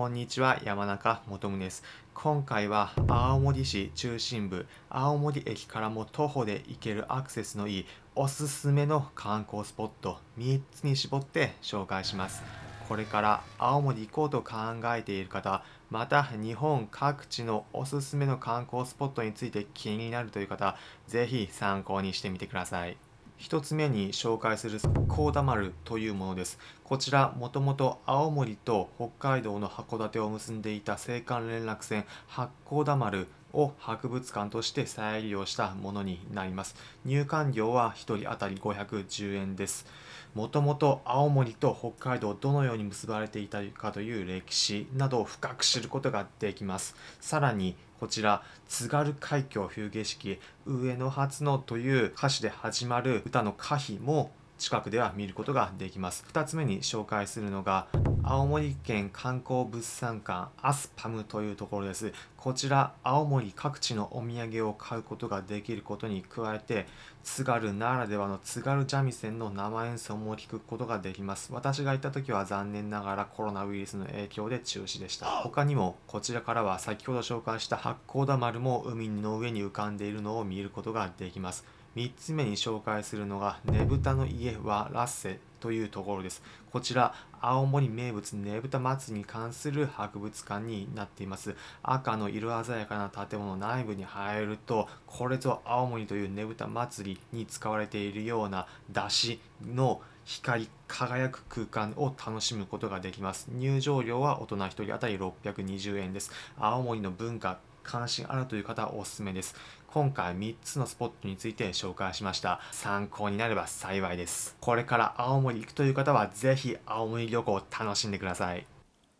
こんにちは、山中元宗です。今回は青森市中心部、青森駅からも徒歩で行けるアクセスのいいおすすめの観光スポット3つに絞って紹介します。これから青森行こうと考えている方、また日本各地のおすすめの観光スポットについて気になるという方、ぜひ参考にしてみてください。1つ目に紹介する高田丸というものです。こちらもともと青森と北海道の函館を結んでいた青函連絡船八甲田丸を博物館として再利用したものになります。入館料は1人当たり510円です。もともと青森と北海道どのように結ばれていたかという歴史などを深く知ることができます。さらにこちら津軽海峡冬景色上野初のという歌詞で始まる歌の歌碑も近くでは見ることができます。2つ目に紹介するのが青森県観光物産館アスパムというところです。こちら青森各地のお土産を買うことができることに加えて津軽ならではの津軽三味線の生演奏も聞くことができます。私が行った時は残念ながらコロナウイルスの影響で中止でした。他にもこちらからは先ほど紹介した八甲田丸も海の上に浮かんでいるのを見ることができます3つ目に紹介するのがねぶたの家はラッセというところです。こちら、青森名物ねぶた祭に関する博物館になっています。赤の色鮮やかな建物内部に入ると、これぞ青森というねぶた祭りに使われているような出汁の光り輝く空間を楽しむことができます。入場料は大人1人当たり620円です。青森の文化、関心あるという方はおすすめです。今回3つのスポットについて紹介しました。参考になれば幸いです。これから青森行くという方はぜひ青森旅行を楽しんでください。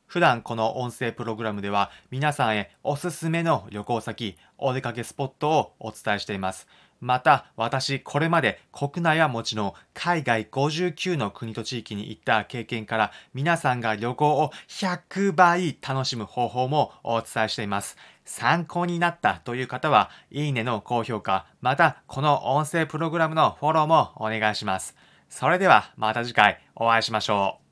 普段この音声プログラムでは皆さんへおすすめの旅行先、お出かけスポットをお伝えしています。また、私、これまで国内はもちろん、海外59の国と地域に行った経験から、皆さんが旅行を100倍楽しむ方法もお伝えしています。参考になったという方は、いいねの高評価、また、この音声プログラムのフォローもお願いします。それでは、また次回お会いしましょう。